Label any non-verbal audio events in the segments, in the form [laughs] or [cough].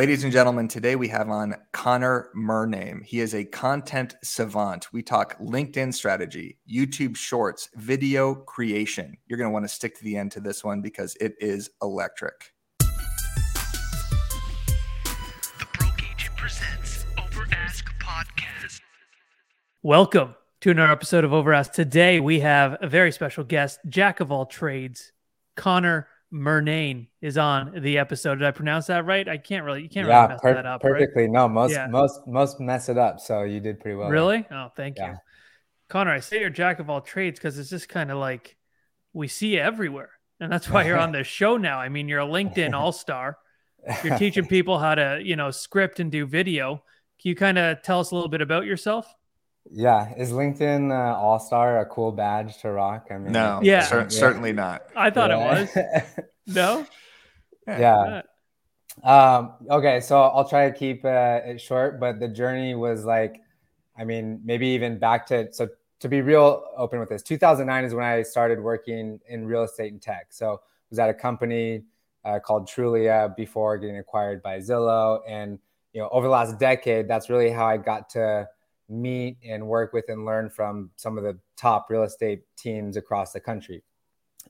Ladies and gentlemen, today we have on Connor Murnane. He is a content savant. We talk LinkedIn strategy, YouTube shorts, video creation. You're going to want to stick to the end to this one because it is electric. The Broke Agent presents Over Ask Podcast. Welcome to another episode of Over Ask. Today we have a very special guest, jack of all trades, Connor Murnane is on the episode. Did I pronounce that right? I can't really. You can't yeah, really mess per- that up. perfectly. Right? No, most Yeah. most most mess it up. So you did pretty well. Really? Oh, thank Yeah. you, Connor. I say you're jack of all trades because it's just kind of like we see you everywhere, and that's why you're on [laughs] this show now. I mean, you're a LinkedIn [laughs] all star. You're teaching people how to, you know, script and do video. Can you kind of tell us a little bit about yourself? Yeah, is LinkedIn uh, All Star a cool badge to rock? I mean, No, Yeah. cer- certainly not. I thought Yeah. it was. [laughs] No. yeah. Um, okay, so I'll try to keep uh, it short, but the journey was like, I mean, maybe even back to so to be real open with this. 2009 is when I started working in real estate and tech. So I was at a company uh, called Trulia before getting acquired by Zillow, and you know, over the last decade, that's really how I got to meet and work with and learn from some of the top real estate teams across the country.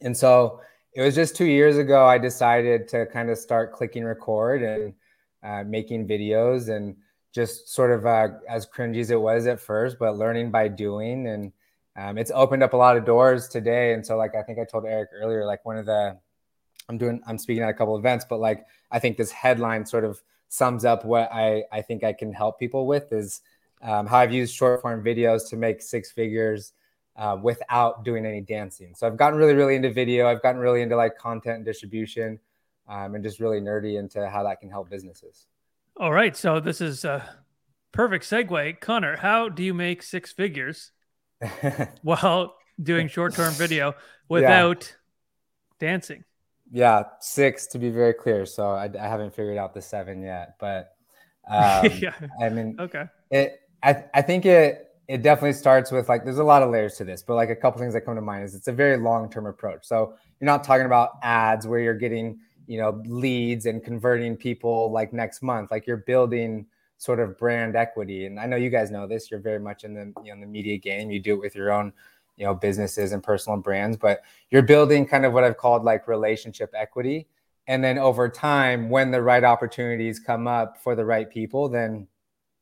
And so it was just two years ago I decided to kind of start clicking record and uh, making videos and just sort of uh, as cringy as it was at first, but learning by doing. And um, it's opened up a lot of doors today. And so, like, I think I told Eric earlier, like, one of the, I'm doing, I'm speaking at a couple events, but like, I think this headline sort of sums up what I, I think I can help people with is um, how I've used short form videos to make six figures uh, without doing any dancing. So I've gotten really, really into video. I've gotten really into like content and distribution um, and just really nerdy into how that can help businesses. All right. So this is a perfect segue. Connor, how do you make six figures [laughs] while doing short term video [laughs] without dancing? yeah, six to be very clear. So I, I haven't figured out the seven yet, but um, [laughs] yeah. I mean, Okay. it I, I think it it definitely starts with like there's a lot of layers to this but like a couple things that come to mind is it's a very long-term approach. So you're not talking about ads where you're getting you know leads and converting people like next month. Like you're building sort of brand equity. And i know you guys know this. You're very much in the you know in the media game. You do it with your own you know businesses and personal brands but you're building kind of what i've called like relationship equity. And then over time when the right opportunities come up for the right people then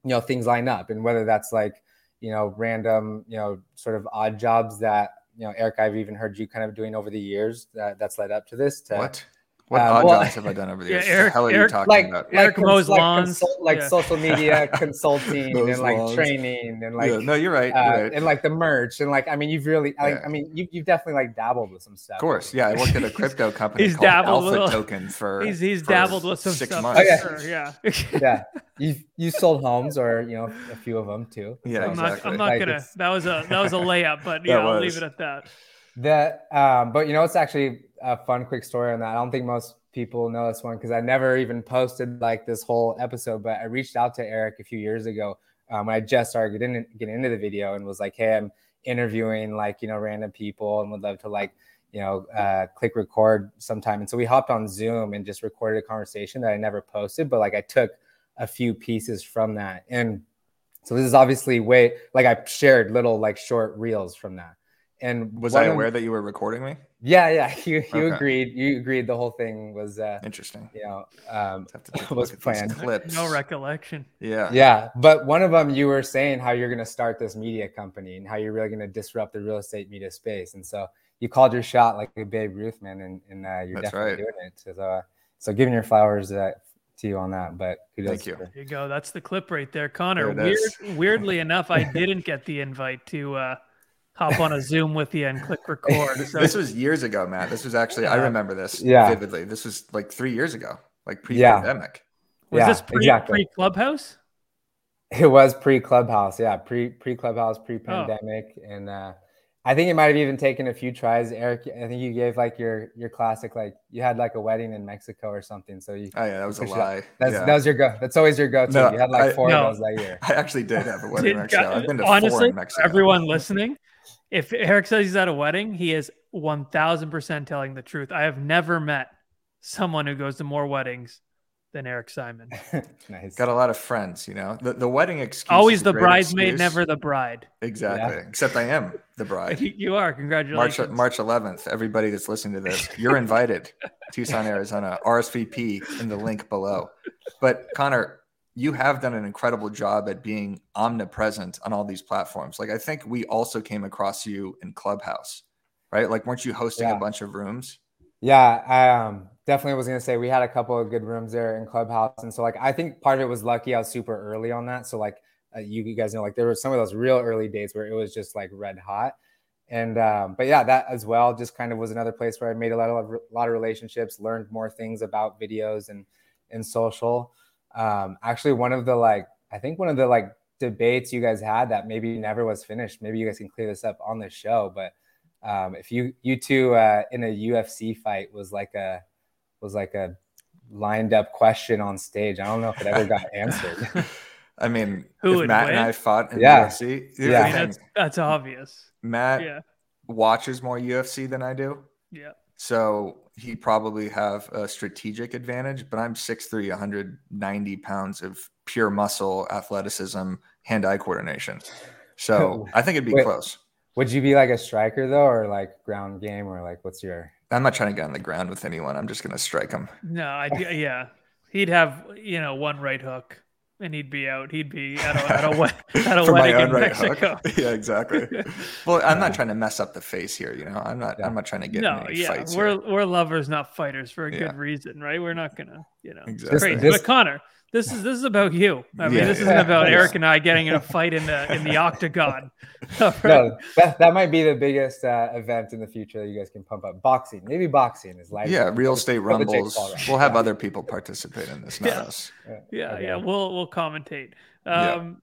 you know things line up and whether that's like you know random you know sort of odd jobs that you know eric i've even heard you kind of doing over the years that, that's led up to this to, What? What Um, odd well- jobs have I done over the Yeah, years? Eric- the hell are Eric- you talking like about? Eric like, mows like, lawns. consult- like Yeah. social media [laughs] consulting Mows and like lawns. training and like yeah, no, you're right. You're uh, right. and like the merch and like I mean you've really I, Yeah. I mean you've, you've definitely like dabbled with some stuff. of course, yeah. I worked at a crypto [laughs] company He's called dabbled Alpha with- Token for [laughs] He's he's for dabbled with some six stuff. months. Okay. sure, Yeah. yeah, you you sold homes or you know a few of them too. Yeah, I'm not. exactly. I'm not Like, gonna. That was a that was a layup, but yeah, I'll leave it at that. That, um, but you know, it's actually a fun, quick story on that. I don't think most people know this one because I never even posted like this whole episode. But I reached out to Eric a few years ago um, when I just started getting getting into the video and was like, "Hey, I'm interviewing like you know random people and would love to like you know uh, click record sometime." And so we hopped on Zoom and just recorded a conversation that I never posted, but like I took a few pieces from that and. So this is obviously way like I shared little like short reels from that. And Was one I of- aware that you were recording me? yeah, yeah. [laughs] You you Okay. agreed. You agreed. The whole thing was, uh, Interesting. you know, um, Have to [laughs] take a was look at these planned. clips. No recollection. Yeah. yeah. But one of them, you were saying how you're going to start this media company and how you're really going to disrupt the real estate media space. And so you called your shot like a Babe Ruth, man, and, and uh, you're That's definitely right. doing it. So, uh, so giving your flowers uh, to you on that. But kudos Thank you. There you go. That's the clip right there, Connor. There Weird, weirdly enough, I didn't get the invite to uh, hop on a Zoom with you and click record. [laughs] So This was years ago, Matt. This was actually I remember this Yeah. vividly. This was like three years ago, like pre-pandemic. was yeah, this pre exactly. pre Clubhouse? It was pre Clubhouse, yeah, pre pre Clubhouse, pre pandemic, and uh, I think it might have even taken a few tries. Eric, I think you gave like your your classic, like you had like a wedding in Mexico or something. So you Oh yeah, that was a Push it up. lie. that's yeah. that was your go. That's always your go to. No, you had like I- four No. of those that year. [laughs] I actually did have a wedding in Did- Mexico. I've been to four in Mexico. everyone listening, if Eric says he's at a wedding, he is 1000% telling the truth. I have never met someone who goes to more weddings than Eric Simon. [laughs] nice. Got a lot of friends, you know. The the wedding excuse. Always is the great bridesmaid, excuse. never the bride. Exactly. Yeah. Except I am the bride. [laughs] you are. March Congratulations. March 11th. Everybody that's listening to this, you're invited. To [laughs] Tucson, Arizona. RSVP in the link below. But Connor, you have done an incredible job at being omnipresent on all these platforms. Like I think we also came across you in Clubhouse, right? Like weren't you hosting Yeah. a bunch of rooms? Yeah, I um, definitely was gonna say we had a couple of good rooms there in Clubhouse, and so like I think part of it was lucky I was super early on that. So like uh, you, you guys know, like there were some of those real early days where it was just like red hot, and um, but yeah, that as well just kind of was another place where I made a lot of a lot of relationships, learned more things about videos and and social. Um, actually, one of the like I think one of the like debates you guys had that maybe never was finished. Maybe you guys can clear this up on the show, but um, if you you two uh, in a UFC fight was like a was like a lined up question on stage. I don't know if it ever got [laughs] answered. I mean, Who if would Matt and? I fought in Yeah. UFC, Yeah. I mean, that's that's obvious. Matt Yeah. watches more UFC than I do. Yeah. So he probably have a strategic advantage, but I'm 6'3, 190 pounds of pure muscle, athleticism, hand-eye coordination. So [laughs] I think it'd be Wait. close. Would you be like a striker though, or like ground game, or like what's your? I'm not trying to get on the ground with anyone. I'm just gonna strike him. No, I yeah. He'd have you know one right hook, and he'd be out. He'd be at a at a, [laughs] at a For my wedding own in right Mexico. hook. [laughs] Yeah, exactly. [laughs] Well, I'm not trying to mess up the face here. You know, I'm not. I'm not trying to get no, any yeah, fights. we're here. we're lovers, not fighters, for a Yeah. good reason, right? We're not gonna, you know, Exactly. crazy. This- but Connor, this is this is about you. I mean, Yeah, this isn't about Yeah. Eric and I getting in a fight in the in the octagon. [laughs] No, that, that might be the biggest uh, event in the future that you guys can pump up. Boxing, maybe boxing is like Yeah, real estate Put the Jake rumbles. We'll have other people participate in this, not Yeah. us. yeah, Okay. yeah, we'll we'll commentate. Yeah. Um,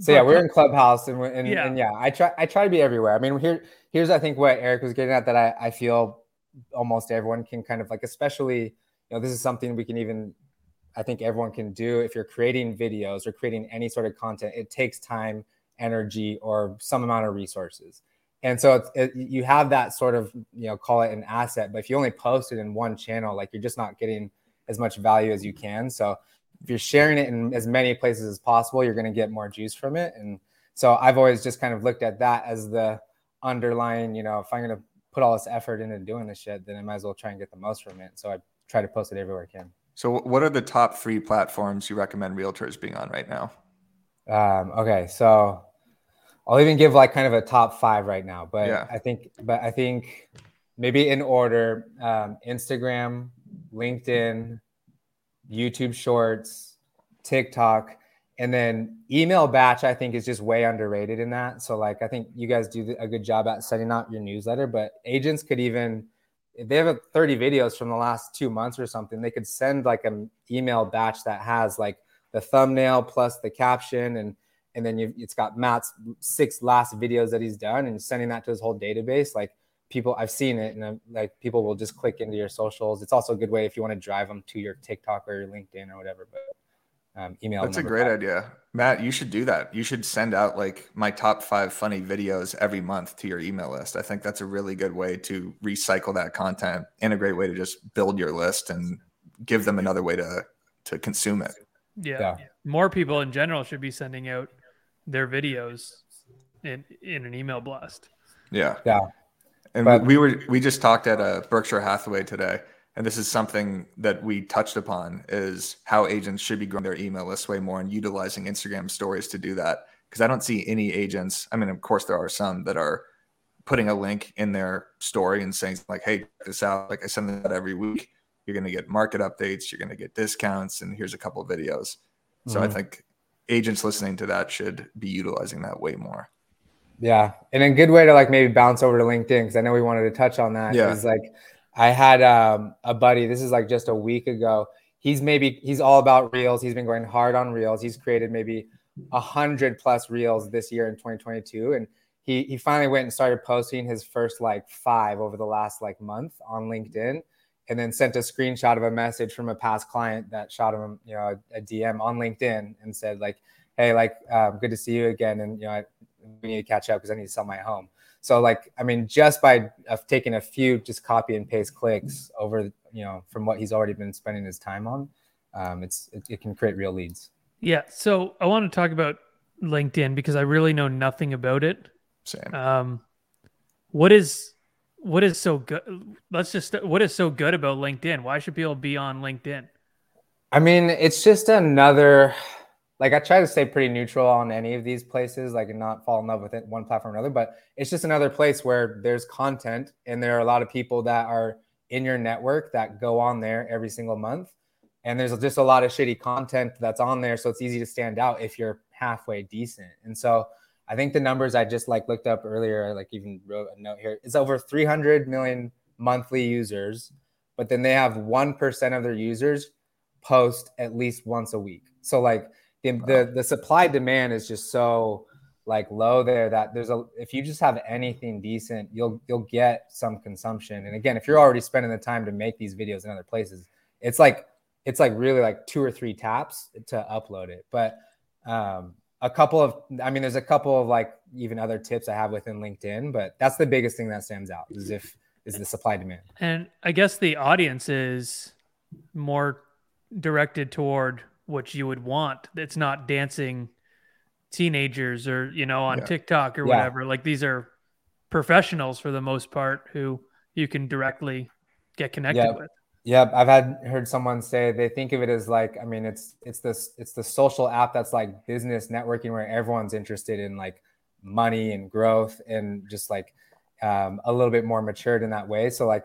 So yeah, we're in clubhouse and, we- and, Yeah. and yeah, I try I try to be everywhere. I mean, here here's I think what Eric was getting at that I, I feel almost everyone can kind of like, especially you know, this is something we can even I think everyone can do if you're creating videos or creating any sort of content. It takes time, energy, or some amount of resources. And so it, you have that sort of you know call it an asset, but if you only post it in one channel, like you're just not getting as much value as you can. So if you're sharing it in as many places as possible, you're going to get more juice from it. And so I've always just kind of looked at that as the underlying, you know, if I'm going to put all this effort into doing this shit, then I might as well try and get the most from it. So I try to post it everywhere I can. So, what are the top three platforms you recommend realtors being on right now? Um, okay, so I'll even give like kind of a top five right now, but Yeah. I think, but I think maybe in order: um, Instagram, LinkedIn, YouTube Shorts, TikTok, and then email batch. I think is just way underrated in that. So like, I think you guys do a good job at setting up your newsletter, but agents could even they have 30 videos from the last two months or something, they could send like an email batch that has like the thumbnail plus the caption and and then you it's got Matt's six last videos that he's done and sending that to his whole database. Like people, I've seen it, and I'm, like people will just click into your socials. It's also a good way if you want to drive them to your TikTok or your LinkedIn or whatever. But um, email. That's a great five. idea. Matt, you should do that. You should send out like my top five funny videos every month to your email list. I think that's a really good way to recycle that content and a great way to just build your list and give them another way to to consume it. yeah. Yeah. more people in general should be sending out their videos in in an email blast. Yeah. Yeah. And But- we were we just talked at a Berkshire Hathaway today, and this is something that we touched upon is how agents should be growing their email list way more and utilizing Instagram stories to do that. Because I don't see any agents. I mean, of course, there are some that are putting a link in their story and saying like, "Hey, check this out!" Like I send that every week. You're going to get market updates. You're going to get discounts, and here's a couple of videos. So I Mhm. think agents listening to that should be utilizing that way more. Yeah, and a good way to like maybe bounce over to LinkedIn because I know we wanted to touch on that. Yeah. Is like I had um, a buddy. This is like just a week ago. He's maybe he's all about reels. He's been going hard on reels. He's created maybe a hundred plus reels this year in 2022, and he he finally went and started posting his first like five over the last like month on LinkedIn, and then sent a screenshot of a message from a past client that shot him you know a, a DM on LinkedIn and said like, hey, like um, good to see you again, and you know I, we need to catch up because I need to sell my home. So like, I mean, just by uh, taking a few just copy and paste clicks over, you know, from what he's already been spending his time on, um, it's it, it can create real leads. Yeah. So I want to talk about LinkedIn because I really know nothing about it. Same. Um, what is what is so good? Let's just what is so good about LinkedIn? Why should people be on LinkedIn? I mean, it's just another. Like I try to stay pretty neutral on any of these places, like and not fall in love with it one platform or another. But it's just another place where there's content, and there are a lot of people that are in your network that go on there every single month, and there's just a lot of shitty content that's on there, so it's easy to stand out if you're halfway decent. And so I think the numbers I just like looked up earlier, like even wrote a note here, is over 300 million monthly users, but then they have 1% of their users post at least once a week. So like the, the, the supply demand is just so like low there that there's a if you just have anything decent, you'll you'll get some consumption. And again, if you're already spending the time to make these videos in other places, it's like it's like really like two or three taps to upload it. But um, a couple of i mean there's a couple of like even other tips i have within linkedin but that's the biggest thing that stands out is if is the supply demand and i guess the audience is more directed toward what you would want it's not dancing teenagers or you know on yeah. tiktok or whatever like these are professionals for the most part who you can directly get connected yeah. with Yep, I've had heard someone say they think of it as like I mean it's it's this it's the social app that's like business networking where everyone's interested in like money and growth and just like um, a little bit more matured in that way. So like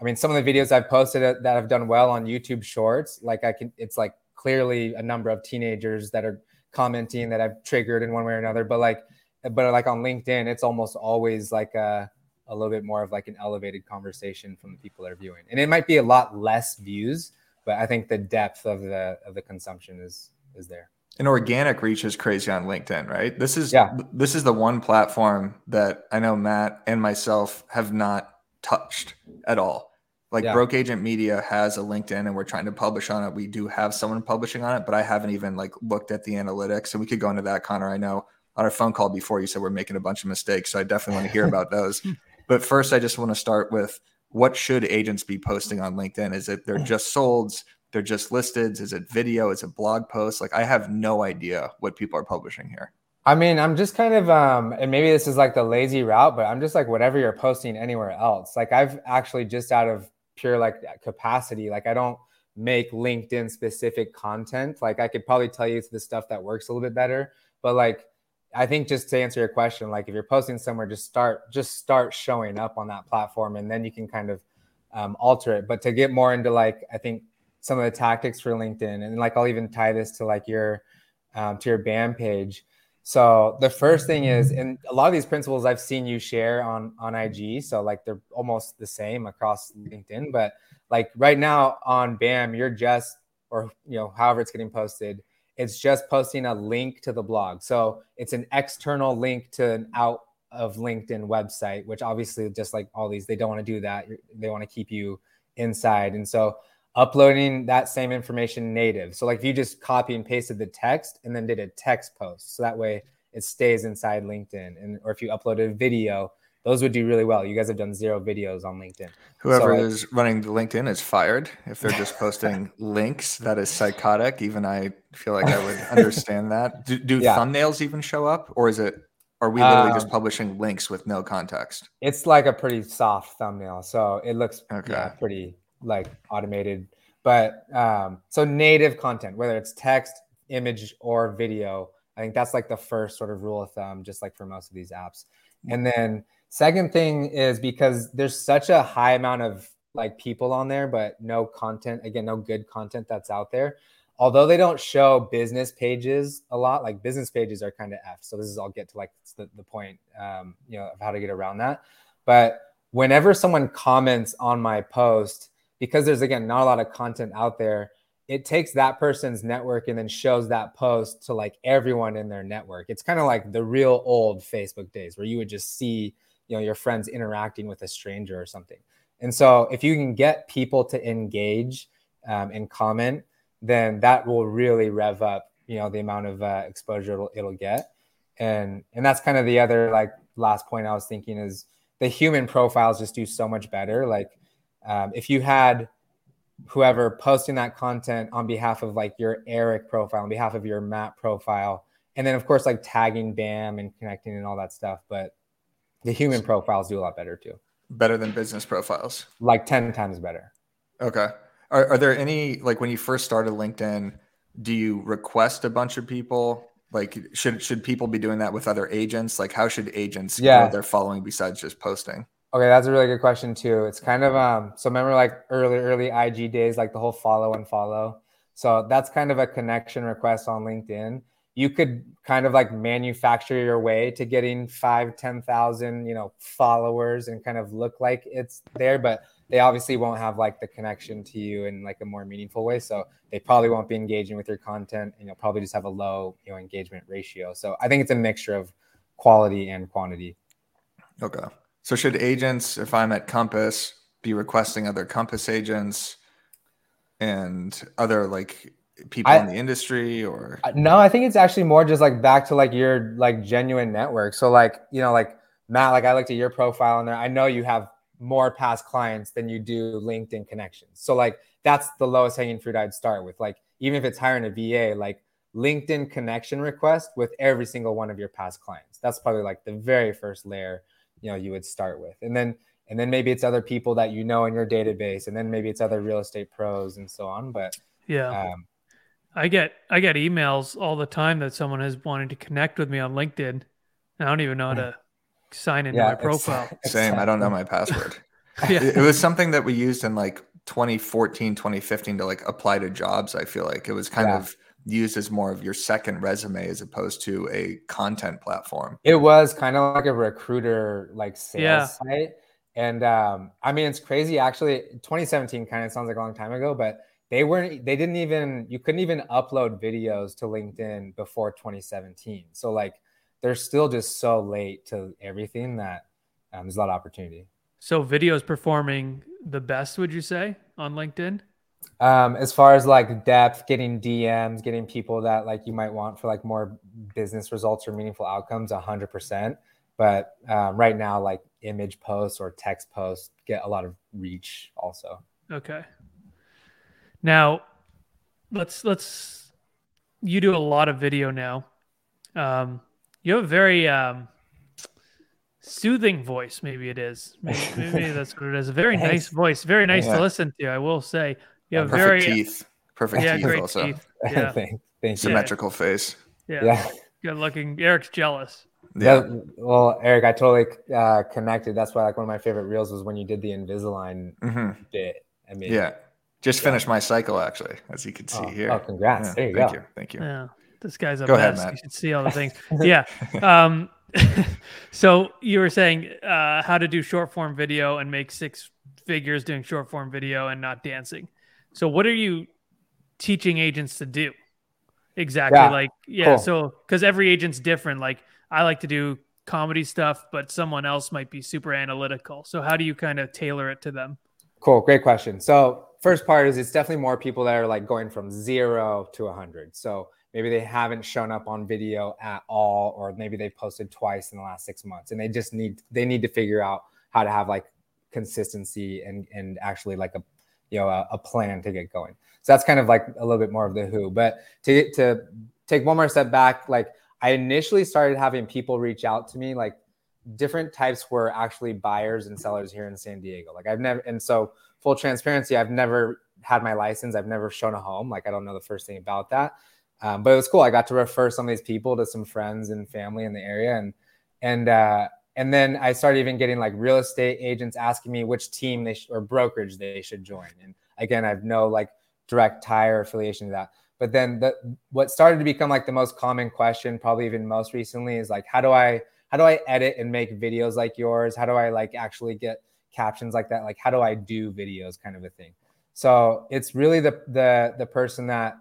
I mean some of the videos I've posted that have done well on YouTube Shorts, like I can it's like clearly a number of teenagers that are commenting that I've triggered in one way or another. But like but like on LinkedIn, it's almost always like a a little bit more of like an elevated conversation from the people that are viewing. And it might be a lot less views, but I think the depth of the of the consumption is is there. And organic reach is crazy on LinkedIn, right? This is yeah. this is the one platform that I know Matt and myself have not touched at all. Like yeah. Broke Agent Media has a LinkedIn and we're trying to publish on it. We do have someone publishing on it, but I haven't even like looked at the analytics. And we could go into that, Connor. I know on our phone call before you said we're making a bunch of mistakes. So I definitely want to hear about those. [laughs] But first, I just want to start with what should agents be posting on LinkedIn? Is it they're just solds? They're just listed? Is it video? Is it blog posts? Like I have no idea what people are publishing here. I mean, I'm just kind of, um, and maybe this is like the lazy route, but I'm just like whatever you're posting anywhere else. Like I've actually just out of pure like capacity, like I don't make LinkedIn specific content. Like I could probably tell you the stuff that works a little bit better, but like I think just to answer your question, like if you're posting somewhere, just start just start showing up on that platform, and then you can kind of um, alter it. But to get more into like, I think some of the tactics for LinkedIn, and like I'll even tie this to like your um, to your BAM page. So the first thing is, and a lot of these principles I've seen you share on on IG. So like they're almost the same across LinkedIn, but like right now on BAM, you're just or you know however it's getting posted it's just posting a link to the blog. So it's an external link to an out of LinkedIn website, which obviously, just like all these, they don't want to do that. They want to keep you inside. And so uploading that same information native. So like if you just copy and pasted the text and then did a text post, so that way it stays inside LinkedIn. And or if you uploaded a video, those would do really well. You guys have done zero videos on LinkedIn. Whoever so, is running the LinkedIn is fired. If they're just posting [laughs] links, that is psychotic. Even I feel like I would understand that. [laughs] Do, do yeah. thumbnails even show up, or is it? Are we literally um, just publishing links with no context? It's like a pretty soft thumbnail, so it looks okay. yeah, pretty like automated. But um, so native content, whether it's text, image, or video, I think that's like the first sort of rule of thumb, just like for most of these apps. And then Second thing is because there's such a high amount of like people on there, but no content, again, no good content that's out there. Although they don't show business pages a lot, like business pages are kind of F. So this is, I'll get to like the, the point, um, you know, of how to get around that. But whenever someone comments on my post, because there's again not a lot of content out there, it takes that person's network and then shows that post to like everyone in their network. It's kind of like the real old Facebook days where you would just see, you know, your friends interacting with a stranger or something. And so if you can get people to engage um, and comment, then that will really rev up, you know, the amount of uh, exposure it'll, it'll get. And and that's kind of the other like last point I was thinking is the human profiles just do so much better. Like um, if you had whoever posting that content on behalf of like your Eric profile, on behalf of your Matt profile, and then of course like tagging Bam and connecting and all that stuff. But the human profiles do a lot better too. Better than business profiles. Like 10 times better. Okay. Are, are there any like when you first started LinkedIn, do you request a bunch of people? Like should should people be doing that with other agents? Like how should agents Yeah. grow their following besides just posting? Okay, that's a really good question too. It's kind of um so remember like early early IG days like the whole follow and follow. So that's kind of a connection request on LinkedIn. You could kind of like manufacture your way to getting five, 10,000, you know, followers and kind of look like it's there, but they obviously won't have like the connection to you in like a more meaningful way. So they probably won't be engaging with your content and you'll probably just have a low, you know, engagement ratio. So I think it's a mixture of quality and quantity. Okay. So should agents, if I'm at Compass, be requesting other Compass agents and other like people I- in the industry or Uh, No, I think it's actually more just like back to like your like genuine network. So like, you know, like Matt, like I looked at your profile and there, I know you have more past clients than you do LinkedIn connections. So like that's the lowest hanging fruit I'd start with. Like even if it's hiring a VA, like LinkedIn connection request with every single one of your past clients. That's probably like the very first layer, you know, you would start with. And then and then maybe it's other people that you know in your database, and then maybe it's other real estate pros and so on. But Yeah. um, I get I get emails all the time that someone has wanted to connect with me on LinkedIn. I don't even know how to sign into yeah, my it's- profile. [laughs] same. I don't know my password. [laughs] [laughs] yeah. it, it was something that we used in like 2014 2015 to like apply to jobs i feel like it was kind Yeah. of used as more of your second resume as opposed to a content platform It was kind of like a recruiter like sales Yeah. site. And um, I mean it's crazy actually 2017 kind of sounds like a long time ago, but they weren't they didn't even you couldn't even upload videos to LinkedIn before 2017. So like they're still just so late to everything that um, there's a lot of opportunity. So videos performing the best, would you say, on LinkedIn? Um, as far as like depth, getting DMs, getting people that like you might want for like more business results or meaningful outcomes, hundred percent. But um, right now, like image posts or text posts get a lot of reach also. Okay. Now, let's let's. You do a lot of video now. Um, you have a very um, soothing voice. Maybe it is. Maybe, maybe [laughs] that's what it is. A very nice voice. Very nice Yeah. to listen to. I will say. You have perfect very teeth perfect yeah, teeth great also teeth. [laughs] Yeah, [laughs] thank, thank you. symmetrical face yeah, Yeah. Good looking. Eric's jealous. yeah, yeah. Well, Eric, I totally uh, connected. That's why like one of my favorite reels was when you did the Invisalign Mhm. bit. I mean, yeah just finished my cycle actually as you can see Oh, here oh, congrats. Yeah, There you thank go. you thank you Yeah, this guy's a Go ahead, mess. Matt. You should see all the things. [laughs] yeah. Um, so you were saying uh, how to do short form video and make six figures doing short form video and not dancing. So what are you teaching agents to do exactly? Yeah, Like yeah. cool. So because every agent's different. Like I like to do comedy stuff, but someone else might be super analytical. So how do you kind of tailor it to them? Cool. Great question. So first part is it's definitely more people that are like going from zero to a hundred. So maybe they haven't shown up on video at all, or maybe they've posted twice in the last six months and they just need they need to figure out how to have like consistency and and actually like a you know a, a plan to get going. So that's kind of like a little bit more of the who. But to to take one more step back, like I initially started having people reach out to me like different types were actually buyers and sellers here in San Diego. Like I've never, and so full transparency, I've never had my license. I've never shown a home. Like I don't know the first thing about that. Um, but it was cool. I got to refer some of these people to some friends and family in the area, and and uh, and then I started even getting like real estate agents asking me which team they sh- or brokerage they should join. And again, I've no like direct tie or affiliation to that. But then the what started to become like the most common question, probably even most recently, is like how do I how do I edit and make videos like yours? How do I like actually get captions like that? Like how do I do videos kind of a thing? So it's really the the the person that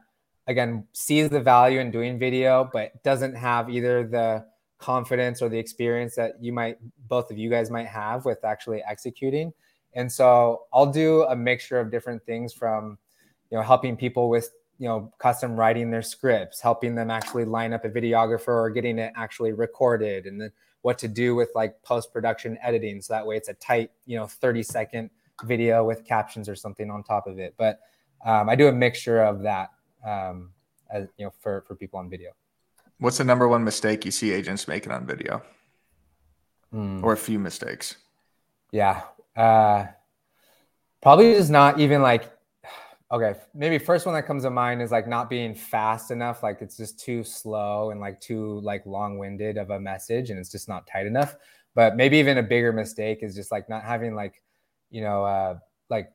again sees the value in doing video but doesn't have either the confidence or the experience that you might both of you guys might have with actually executing. And so I'll do a mixture of different things from you know helping people with you know custom writing their scripts helping them actually line up a videographer or getting it actually recorded and then what to do with like post production editing so that way it's a tight you know 30 second video with captions or something on top of it. But um, I do a mixture of that, um, as you know, for for people on video. What's the number one mistake you see agents making on video, Mm. or a few mistakes? Yeah. Uh, probably just not even like, okay, maybe first one that comes to mind is like not being fast enough. Like it's just too slow and like too like long winded of a message and it's just not tight enough. But maybe even a bigger mistake is just like not having like, you know, uh, like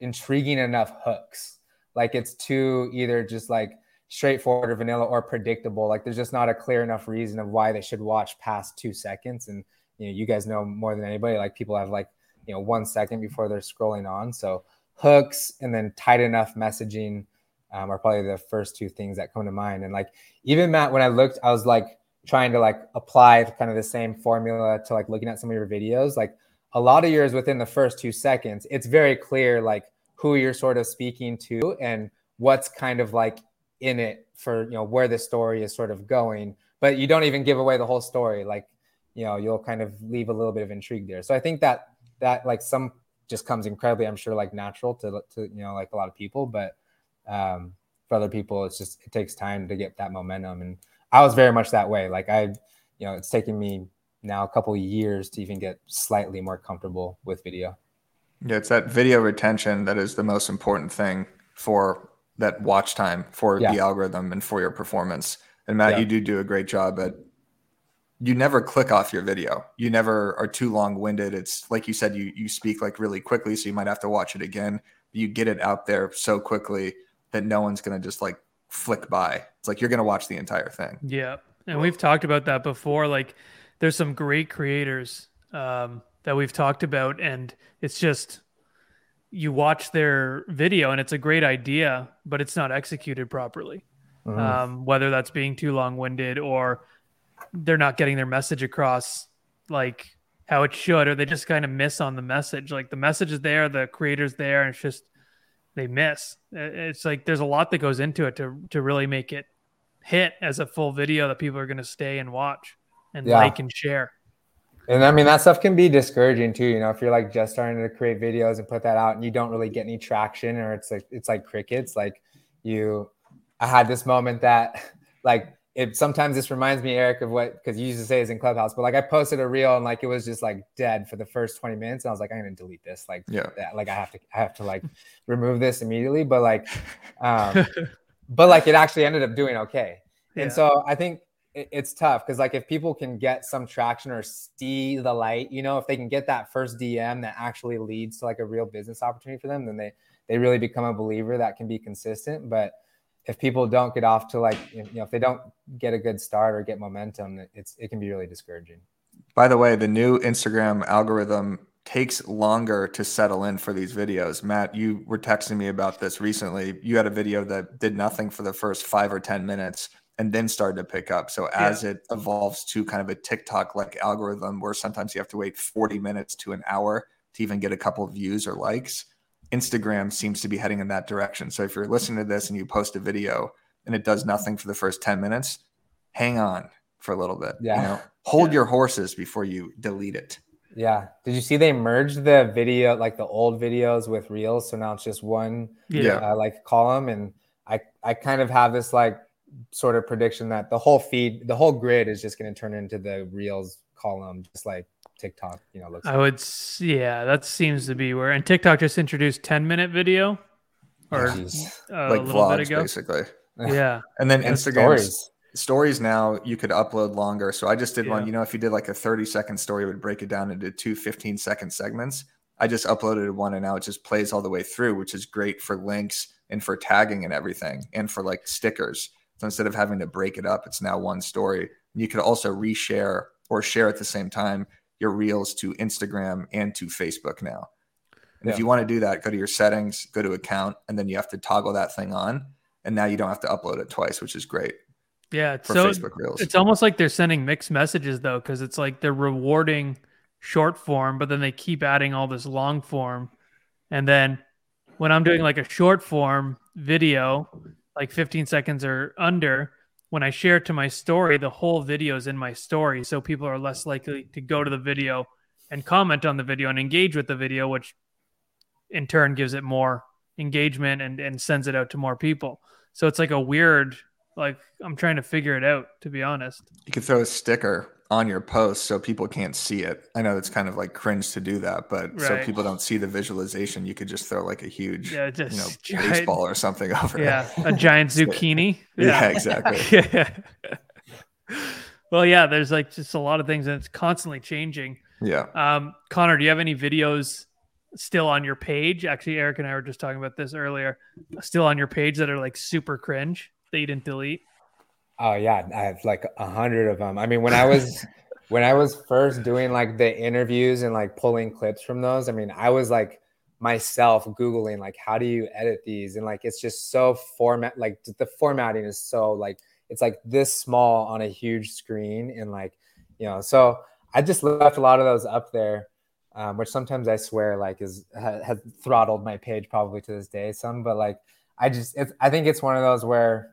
intriguing enough hooks. Like it's too either just like straightforward or vanilla or predictable. Like there's just not a clear enough reason of why they should watch past two seconds. And you know, you guys know more than anybody. Like people have like you know one second before they're scrolling on. So hooks and then tight enough messaging um, are probably the first two things that come to mind. And like even Matt, when I looked, I was like trying to like apply kind of the same formula to like looking at some of your videos. Like a lot of yours within the first two seconds, it's very clear like who you're sort of speaking to and what's kind of like in it for you know where the story is sort of going. But you don't even give away the whole story. Like you know you'll kind of leave a little bit of intrigue there. So I think that that like some just comes incredibly, I'm sure, like natural to to you know like a lot of people, but um, for other people, it's just it takes time to get that momentum. And I was very much that way. Like I, you know, it's taken me now a couple of years to even get slightly more comfortable with video. Yeah, it's that video retention that is the most important thing for that watch time for Yeah. the algorithm and for your performance. And Matt, Yeah. you do do a great job at you never click off your video. You never are too long-winded. It's like you said you you speak like really quickly so you might have to watch it again. You get it out there so quickly that no one's going to just like flick by. It's like you're going to watch the entire thing. Yeah. And we've talked about that before. Like there's some great creators um, that we've talked about, and it's just you watch their video and it's a great idea, but it's not executed properly. Mhm. Um, whether that's being too long winded or they're not getting their message across like how it should, or they just kind of miss on the message. Like the message is there, the creator's there, and it's just they miss. It's like there's a lot that goes into it to to really make it hit as a full video that people are going to stay and watch and Yeah. like and share. And I mean that stuff can be discouraging too. You know, if you're like just starting to create videos and put that out, and you don't really get any traction, or it's like it's like crickets. Like you, I had this moment that [laughs] like it. Sometimes this reminds me, Eric, of what because you used to say is in Clubhouse, but like I posted a reel and like it was just like dead for the first 20 minutes, and I was like, I'm gonna delete this. Like Yeah. that, like I have to I have to like remove this immediately. But like, um, but like it actually ended up doing okay. Yeah. And so I think it's tough because like if people can get some traction or see the light, you know, if they can get that first DM that actually leads to like a real business opportunity for them, then they they really become a believer that can be consistent. But if people don't get off to like you know if they don't get a good start or get momentum, it's it can be really discouraging. By the way, the new Instagram algorithm takes longer to settle in for these videos. Matt, you were texting me about this recently. You had a video that did nothing for the first five or 10 minutes and then started to pick up. So as it evolves to kind of a TikTok like algorithm where sometimes you have to wait 40 minutes to an hour to even get a couple of views or likes, Instagram seems to be heading in that direction. So if you're listening to this and you post a video and it does nothing for the first 10 minutes, hang on for a little bit. Yeah. You know, hold Yeah. your horses before you delete it. Yeah. Did you see they merged the video like the old videos with reels? So now it's just one Yeah. uh, like column and i i kind of have this like sort of prediction that the whole feed the whole grid is just going to turn into the reels column just like tiktok you know looks I would, s- yeah, that seems to be where. And TikTok just introduced 10 minute video or Jeez. uh, like a little bit vlogs, ago. basically. [laughs] Yeah. And then Instagram stories. stories now you could upload longer. So I just did one, you know, if you did like a 30 second story, it would break it down into two 15 second segments. I just uploaded one and now it just plays all the way through, which is great for links and for tagging and everything and for like stickers. So instead of having to break it up, it's now one story. You could also reshare or share at the same time your reels to Instagram and to Facebook now. And if you want to do that, go to your settings, go to account, and then you have to toggle that thing on. And now you don't have to upload it twice, which is great Yeah. for So Facebook Reels. it's almost like they're sending mixed messages though, because it's like they're rewarding short form, but then they keep adding all this long form. And then when I'm doing like a short form video, like 15 seconds or under, when I share to my story, the whole video is in my story. So people are less likely to go to the video and comment on the video and engage with the video, which in turn gives it more engagement and and sends it out to more people. So it's like a weird like I'm trying to figure it out to be honest. You could throw a sticker on your post so people can't see it. I know it's kind of like cringe to do that, but right. so people don't see the visualization, you could just throw like a huge, yeah, just you know, [laughs] giant, baseball or something [laughs] over yeah, it. Yeah, a giant [laughs] zucchini. yeah. yeah, exactly. yeah. well, yeah, there's like just a lot of things and it's constantly changing. Yeah. Um, Connor, do you have any videos still on your page? Actually, Eric and I were just talking about this earlier. Still on your page that are like super cringe that you didn't delete? Oh yeah, I have like a hundred of them. I mean, when I was [laughs] when I was first doing like the interviews and like pulling clips from those, I mean, I was like myself googling like how do you edit these and like it's just so format like the formatting is so like it's like this small on a huge screen and like you know so i just left a lot of those up there um, which sometimes i swear like is has throttled my page probably to this day some but like i just i think it's one of those where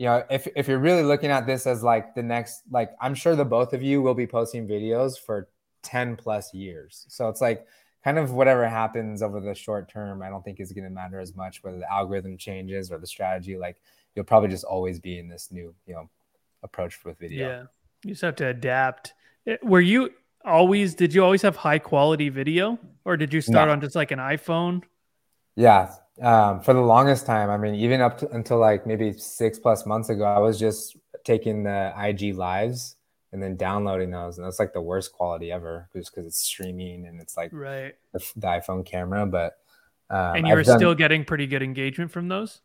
you know, if, if you're really looking at this as like the next, like I'm sure the both of you will be posting videos for 10 plus years. So it's like kind of whatever happens over the short term, I don't think is going to matter as much whether the algorithm changes or the strategy. Like you'll probably just always be in this new, you know, approach with video. Yeah. You just have to adapt. Eh, were you always, did you always have high quality video or did you start no. on just like an iPhone? Yeah um, for the longest time. I mean, even up to, until like maybe six plus months ago, I was just taking the IG lives and then downloading those, and that's like the worst quality ever, just because it's streaming and it's like right the, the iPhone camera. But um, and you were done, still getting pretty good engagement from those.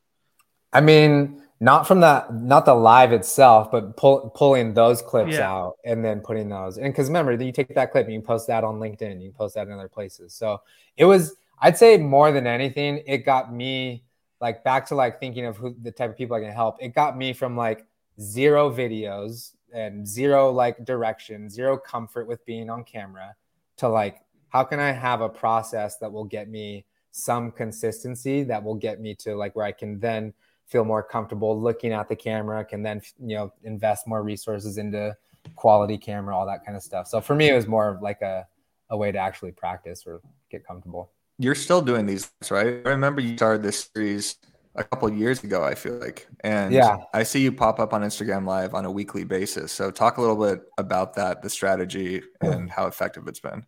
I mean, not from that, not the live itself, but pull, pulling those clips yeah. out and then putting those. And because remember, you take that clip and you post that on LinkedIn, you post that in other places. So it was I'd say more than anything, it got me like back to like thinking of who the type of people I can help. It got me from like zero videos and zero like direction, zero comfort with being on camera to like, how can I have a process that will get me some consistency that will get me to like where I can then feel more comfortable looking at the camera, can then, you know, invest more resources into quality camera, all that kind of stuff. So for me, it was more of like a, a way to actually practice or get comfortable you're still doing these, right? I remember you started this series a couple years ago, I feel like. And yeah, I see you pop up on Instagram Live on a weekly basis. So talk a little bit about that, the strategy and how effective it's been.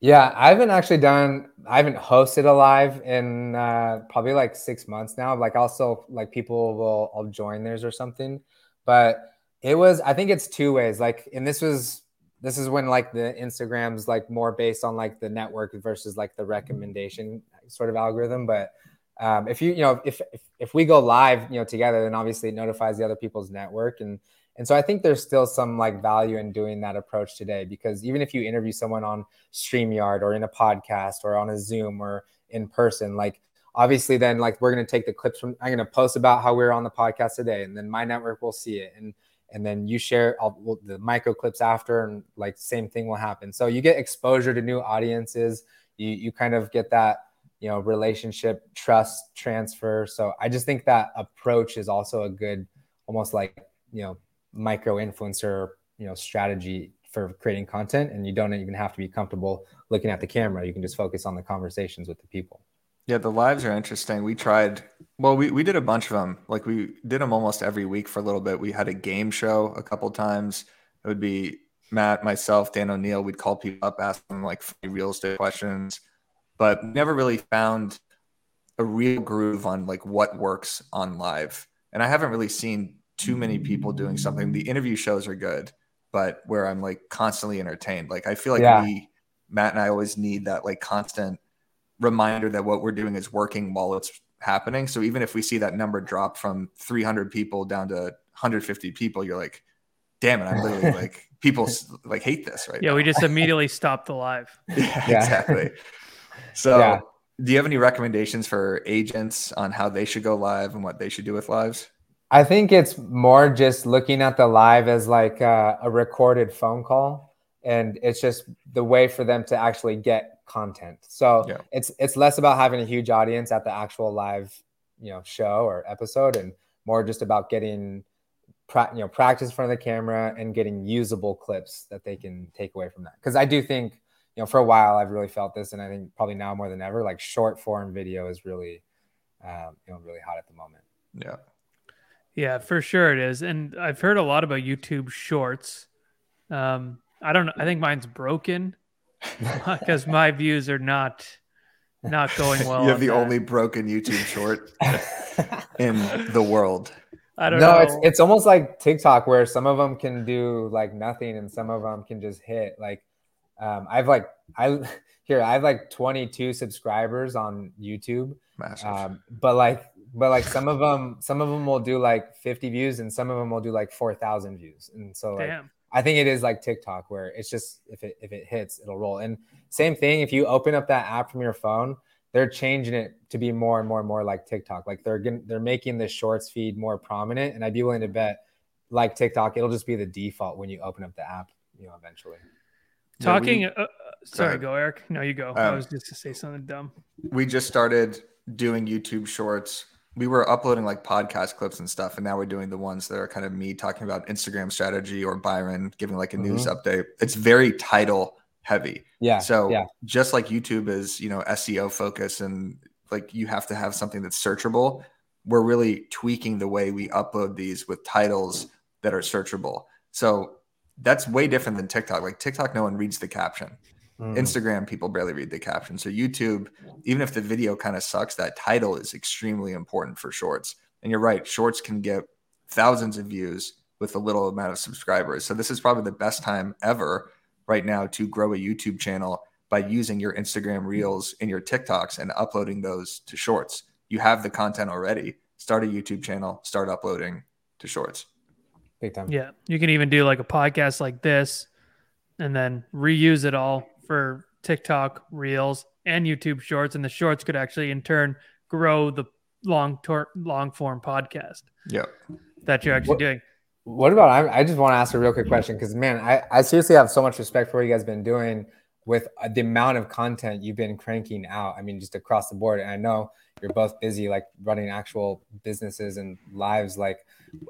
Yeah, I haven't actually done I haven't hosted a live in uh, probably like six months now. Like also like people will I'll join theirs or something. But it was I think it's two ways. Like and this was this is when like the Instagram's like more based on like the network versus like the recommendation sort of algorithm. But um, if you you know if, if if we go live you know together, then obviously it notifies the other people's network and and so I think there's still some like value in doing that approach today because even if you interview someone on StreamYard or in a podcast or on a Zoom or in person, like obviously then like we're going to take the clips from I'm going to post about how we're on the podcast today and then my network will see it and and then you share all the micro clips after and like same thing will happen. So you get exposure to new audiences. You you kind of get that you know relationship trust transfer. So i just think that approach is also a good almost like you know micro influencer you know strategy for creating content. And you don't even have to be comfortable looking at the camera. You can just focus on the conversations with the people yeah, the lives are interesting. We tried, well, we, we did a bunch of them. Like we did them almost every week for a little bit. We had a game show a couple times. It would be Matt, myself, Dan O'Neill. We'd call people up, ask them like real estate questions, but never really found a real groove on like what works on live. And I haven't really seen too many people doing something. The interview shows are good, but where I'm like constantly entertained. Like I feel like yeah. we, Matt and I always need that like constant reminder that what we're doing is working while it's happening. So even if we see that number drop from 300 people down to 150 people, you're like, damn it, I'm literally [laughs] like, people like hate this right Yeah, now. we just immediately stopped the live. [laughs] yeah, yeah, exactly. So yeah. do you have any recommendations for agents on how they should go live and what they should do with lives? I think it's more just looking at the live as like a, a recorded phone call. And it's just the way for them to actually get content. So yeah. it's it's less about having a huge audience at the actual live, you know, show or episode, and more just about getting, pra- you know, practice in front of the camera and getting usable clips that they can take away from that. Because I do think, you know, for a while I've really felt this, and I think probably now more than ever, like short form video is really, um, you know, really hot at the moment. Yeah. Yeah, for sure it is. And I've heard a lot about YouTube Shorts. Um, I don't know. I think mine's broken [laughs] because my views are not not going [laughs] well. you have on the that. only broken YouTube short in the world. [laughs] I don't no, know. it's it's almost like TikTok where some of them can do like nothing and some of them can just hit. Like, um, I've like I here I have like 22 subscribers on YouTube, Massive. um, but like but like some of them some of them will do like 50 views and some of them will do like 4,000 views, and so like Damn. I think it is like TikTok where it's just if it if it hits, it'll roll. And same thing, if you open up that app from your phone, they're changing it to be more and more and more like TikTok. Like they're getting, they're making the shorts feed more prominent. And I'd be willing to bet, like TikTok, it'll just be the default when you open up the app, you know, eventually. Yeah, Talking. we- uh, uh, sorry, ahead. go Eric. No, you go. I Um, was just to say something dumb. we just started doing YouTube shorts. We were uploading like podcast clips and stuff, and now we're doing the ones that are kind of me talking about Instagram strategy or Byron giving like a news mm-hmm. update. It's very title heavy. Yeah. So yeah, just like YouTube is, you know, SEO focus and like you have to have something that's searchable, we're really tweaking the way we upload these with titles that are searchable. So that's way different than TikTok. Like TikTok, no one reads the caption. Mhm. Instagram, people barely read the caption. So YouTube, even if the video kind of sucks, that title is extremely important for shorts. And you're right, shorts can get thousands of views with a little amount of subscribers. So this is probably the best time ever right now to grow a YouTube channel by using your Instagram reels and your TikToks and uploading those to shorts. You have the content already. Start a YouTube channel, start uploading to shorts. big time. Yeah, you can even do like a podcast like this, and then reuse it all for TikTok Reels and YouTube Shorts, and the Shorts could actually in turn grow the long tor- long form podcast Yep. that you're actually What- doing. What about? I, I just want to ask a real quick question because man, I, I seriously have so much respect for what you guys been doing with uh, the amount of content you've been cranking out. I mean, just across the board. And I know you're both busy, like running actual businesses and lives. Like,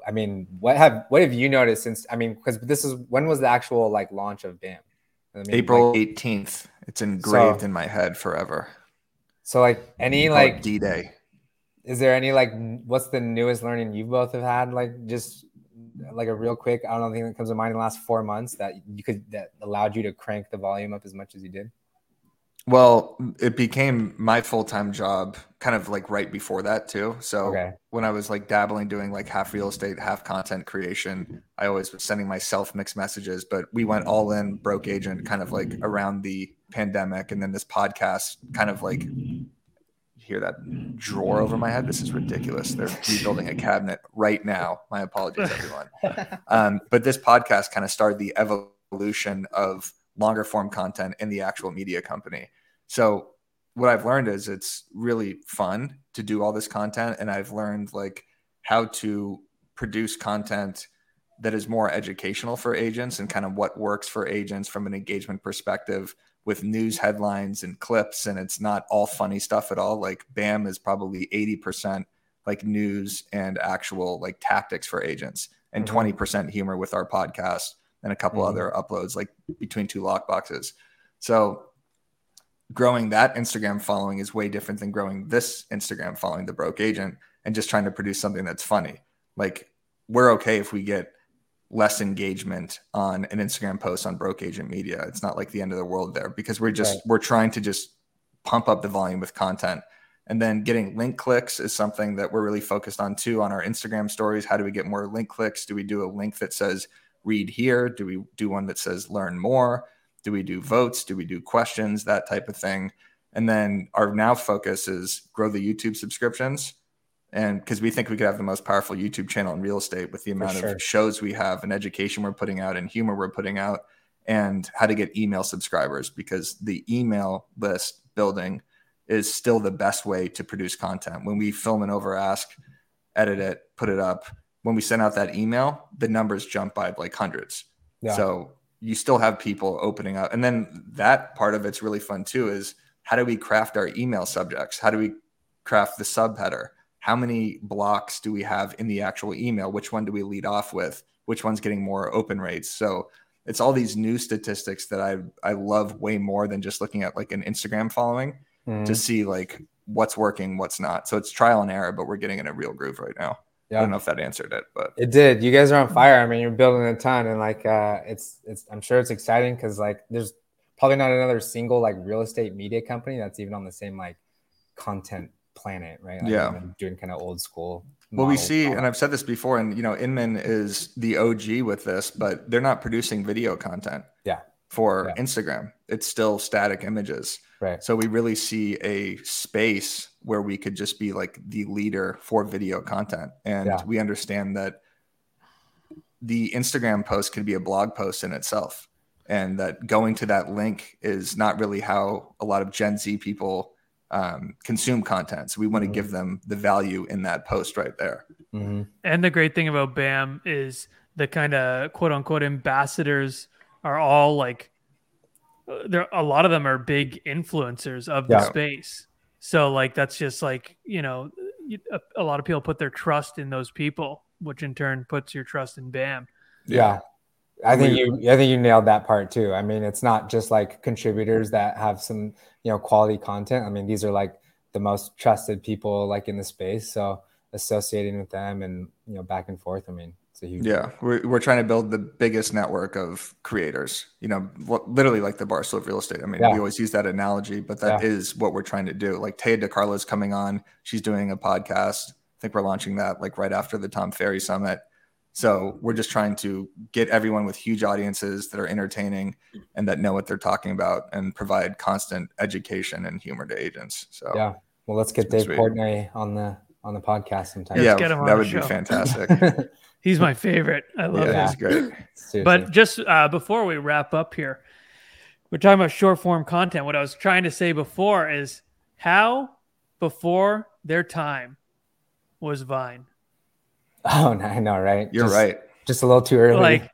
I mean, what have what have you noticed since? I mean, because this is when was the actual like launch of BAM? I mean, April like, 18th. It's engraved So- in my head forever. so like any like D-Day. is there any like what's the newest learning you both have had like just like a real quick i don't know thing that comes to mind in the last four months that you could that allowed you to crank the volume up as much as you did Well, it became my full time job kind of like right before that too. So okay when I was like dabbling doing like half real estate, half content creation, I always was sending myself mixed messages, but we went all in broke agent kind of like around the pandemic. And then this podcast kind of like hear that drawer over my head. This is ridiculous. They're rebuilding a cabinet right now. My apologies, everyone. [laughs] Um, but this podcast kind of started the evolution of longer form content in the actual media company. So what I've learned is it's really fun to do all this content, and I've learned like how to produce content that is more educational for agents and kind of what works for agents from an engagement perspective with news headlines and clips and it's not all funny stuff at all like bam is probably 80% like news and actual like tactics for agents and Mhm. 20% humor with our podcast and a couple Mhm. other uploads like between two lock boxes so growing that instagram following is way different than growing this instagram following the broke agent and just trying to produce something that's funny like we're okay if we get less engagement on an Instagram post on broke agent media. It's not like the end of the world there because we're just Right. we're trying to just pump up the volume with content. And then getting link clicks is something that we're really focused on too on our Instagram stories. How do we get more link clicks? Do we do a link that says read here? Do we do one that says learn more? Do we do votes? Do we do questions? That type of thing. And then our now focus is grow the YouTube subscriptions and because we think we could have the most powerful YouTube channel in real estate with the amount sure. of shows we have and education we're putting out and humor we're putting out and how to get email subscribers because the email list building is still the best way to produce content. When we film an over ask, edit it, put it up, when we send out that email, the numbers jump by like hundreds. Yeah. So you still have people opening up. And then that part of it's really fun too is how do we craft our email subjects? How do we craft the subheader? How many blocks do we have in the actual email? Which one do we lead off with? Which one's getting more open rates? So it's all these new statistics that I I love way more than just looking at like an Instagram following Mhm. to see like what's working, what's not. So it's trial and error, but we're getting in a real groove right now. I don't know if that answered it, but It did. You guys are on fire. I mean, you're building a ton, and like, uh, it's it's. I'm sure it's exciting because like, there's probably not another single like real estate media company that's even on the same like content planet, right? Like, Yeah. doing kind of old school. Well, we see, and. I've said this before, and you know, Inman is the OG with this, but they're not producing video content. Yeah. For Yeah. Instagram, it's still static images. right. So we really see a space where we could just be like the leader for video content, and Yeah. we understand that the Instagram post could be a blog post in itself, and that going to that link is not really how a lot of Gen Z people um, consume content. So we want to Mhm. give them the value in that post right there. hmm And the great thing about BAM is the kind of quote unquote ambassadors are all like, uh, there. A lot of them are big influencers of the Yeah. space. So like that's just like you know, a, a lot of people put their trust in those people, which in turn puts your trust in BAM. Yeah. I think you I think you nailed that part too. I mean, it's not just like contributors that have some, you know, quality content. I mean, these are like the most trusted people like in the space. So associating with them and you know back and forth. I mean, it's a huge Yeah, we're, we're trying to build the biggest network of creators. You know, what, literally like the Barstool of real estate. I mean, Yeah. we always use that analogy, but that is what we're trying to do. Like Taya DeCarlo is coming on; she's doing a podcast. I think we're launching that like right after the Tom Ferry Summit. So we're just trying to get everyone with huge audiences that are entertaining and that know what they're talking about, and provide constant education and humor to agents. So Yeah. Well, let's get Dave sweet. Courtney on the on the podcast sometime. Yeah, yeah, let's get him on that the would be fantastic. [laughs] He's my favorite. I love yeah, him. that's great. But just uh, before we wrap up here, we're talking about short form content. What I was trying to say before is how before their time was Vine. [laughs] oh, no, I know, right? You're Just- right. Just a little too early. Like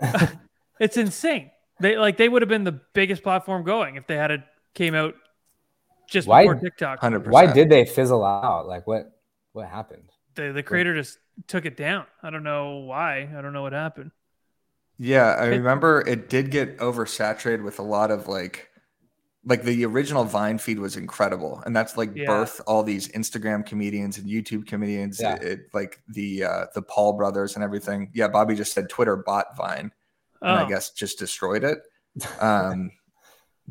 [laughs] [laughs] it's insane. They like they would have been the biggest platform going if they had it came out just Why- before TikTok. Hundred percent. why did they fizzle out? Like what what happened? The the creator just took it down. I don't know why. I don't know what happened. Yeah, I remember it did get oversaturated with a lot of like like the original Vine feed was incredible. And that's like Yeah. birth all these Instagram comedians and YouTube comedians. Yeah. It, it- like the uh the Paul brothers and everything. Yeah, Bobby just said Twitter bought Vine and I Oh, guess just destroyed it. [laughs] Um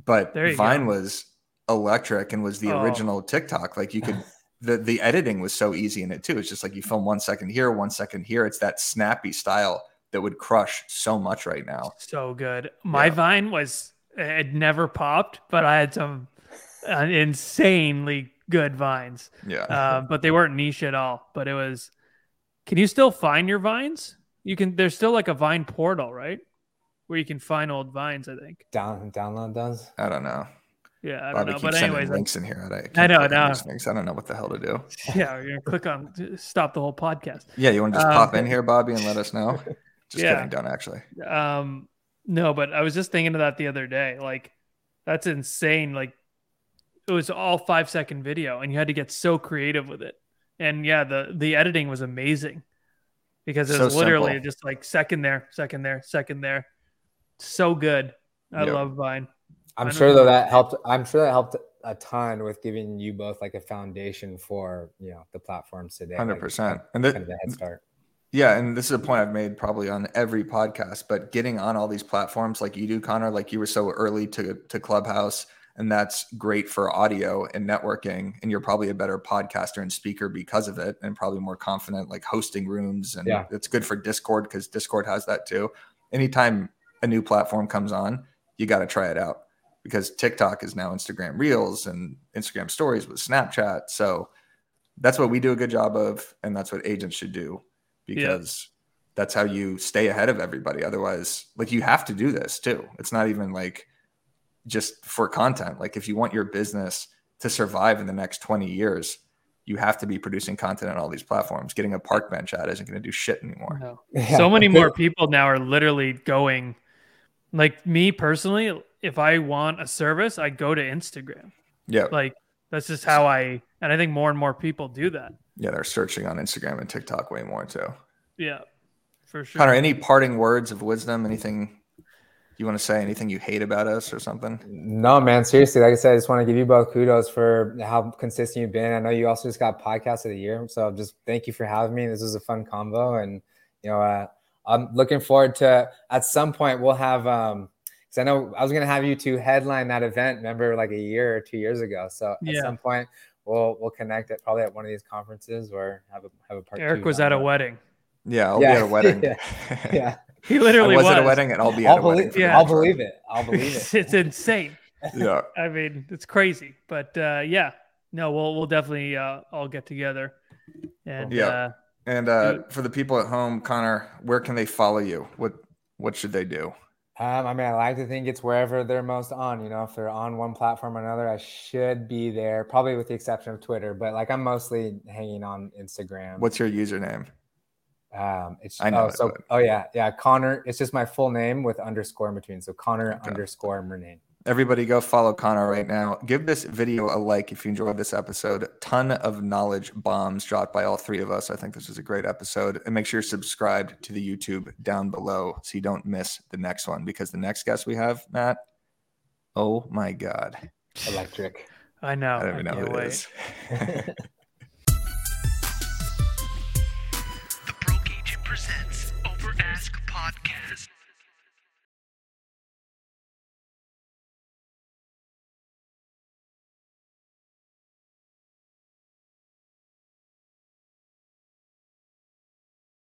but Vine go. was electric and was the Oh. original TikTok. Like you could [laughs] the the editing was so easy in it too. It's just like you film one second here, one second here. It's that snappy style that would crush so much right now. so good. My Yeah. Vine was it never popped, but I had some uh, insanely good vines. Yeah. uh, but they weren't niche at all. But it was. Can you still find your vines? You can. There's still like a Vine portal, right, where you can find old vines. I think. Down download does. I don't know. Yeah, I don't know. But anyways, links in here. I, I know, click on no. these things. I don't know what the hell to do. [laughs] yeah, you're gonna click on stop the whole podcast. Yeah, you want to just Um, pop in here, Bobby, and let us know? [laughs] Just Yeah. kidding, don't actually. Um, no, but I was just thinking of that the other day. Like, that's insane. Like, it was all five second video, and you had to get so creative with it. And yeah, the the editing was amazing because it So was literally simple. just like second there, second there, second there. So good. I Yep. love Vine. I'm sure though that helped. I'm sure that helped a ton with giving you both like a foundation for you know the platforms today. Hundred like, percent. And Kind of a head start. Yeah, and this is a point I've made probably on every podcast, but getting on all these platforms like you do, Connor, like you were so early to to Clubhouse, and that's great for audio and networking. And you're probably a better podcaster and speaker because of it, and probably more confident like hosting rooms. And Yeah. it's good for Discord because Discord has that too. Anytime a new platform comes on, you got to try it out because TikTok is now Instagram Reels and Instagram Stories with Snapchat. So that's what we do a good job of, and that's what agents should do because that's how you stay ahead of everybody. Otherwise, like you have to do this too. It's not even like just for content. Like if you want your business to survive in the next 20 years, you have to be producing content on all these platforms. Getting a park bench ad isn't going to do shit anymore. No. [laughs] Yeah. So many more people now are literally going. Like me personally, if I want a service, I go to Instagram. Yeah. Like that's just how I. And I think more and more people do that. Yeah. They're searching on Instagram and TikTok way more too. Yeah, for sure. Connor, any parting words of wisdom? Anything You want to say anything you hate about us or something? No, man. Seriously, like I said, I just want to give you both kudos for how consistent you've been. I know you also just got podcast of the year, so just thank you for having me. This was a fun combo, and you know, uh, I'm looking forward to at some point we'll have. um because I know I was gonna have you to headline that event. Remember, like a year or two years ago. So Yeah. at some point we'll we'll connect at probably at one of these conferences or have a have a part. Eric two [laughs] [laughs] was at a wedding. Yeah, I'll Yeah, be at a wedding. yeah, Yeah, He I literally was, was, at a wedding and I'll be I'll a believe. for Yeah. I'll believe it. I'll believe it. It's, [laughs] it's insane. Yeah. I mean, it's crazy, but uh, yeah, no, we'll we'll definitely uh, all get together, and Yeah. uh, And uh, for the people at home, Connor, where can they follow you? What what should they do? Um, I mean, I like to think it's wherever they're most on. You know, if they're on one platform or another, I should be there. Probably with the exception of Twitter, but like I'm mostly hanging on Instagram. What's your username? um? It's I know oh, it, so but- oh yeah yeah Connor. It's just my full name with underscore in between. So Connor Okay. underscore Murnane. Everybody go follow Connor right now. Give this video a like if you enjoyed this episode. Ton of knowledge bombs dropped by all three of us. I think this is a great episode. And make sure you're subscribed to the YouTube down below so you don't miss the next one because the next guest we have, Matt, oh my God. Electric. I know. I don't even know who it wait. is. [laughs] The Broke Agent presents Over Ask Podcast.